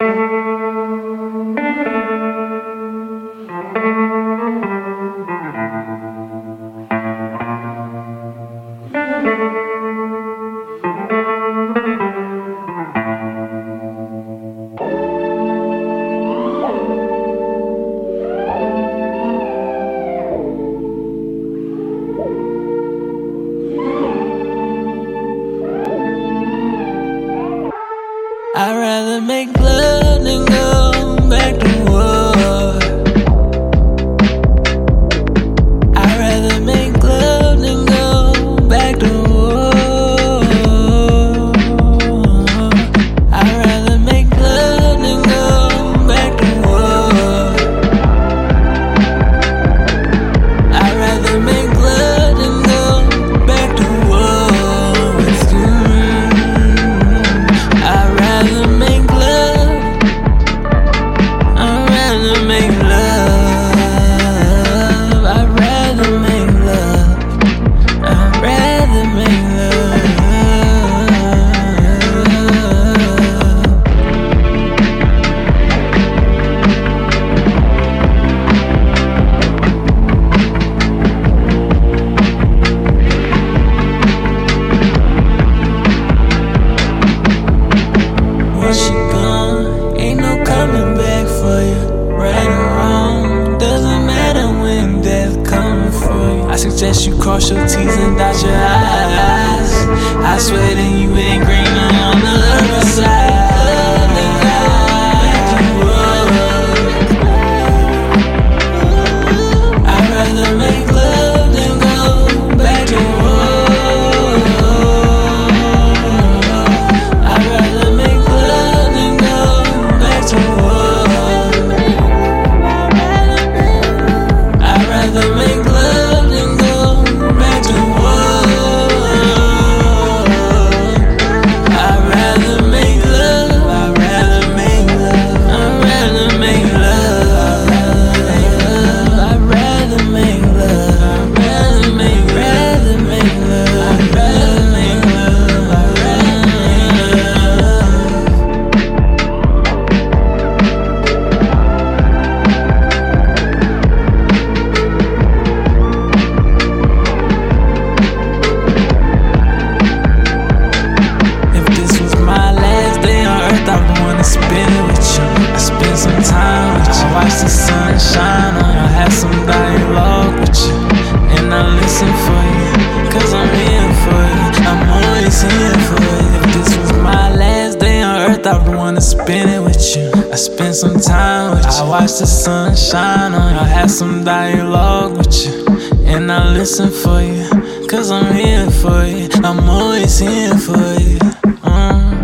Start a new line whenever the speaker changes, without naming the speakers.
I'd rather make burning up. suggest you cross your T's and dot your I's. I swear that you ain't green. thought I wanna spend it with you. I spent some time with you. I watched the sun shine on you. I had some dialogue with you. And I listen for you. Cause I'm here for you. I'm always here for you. Mm.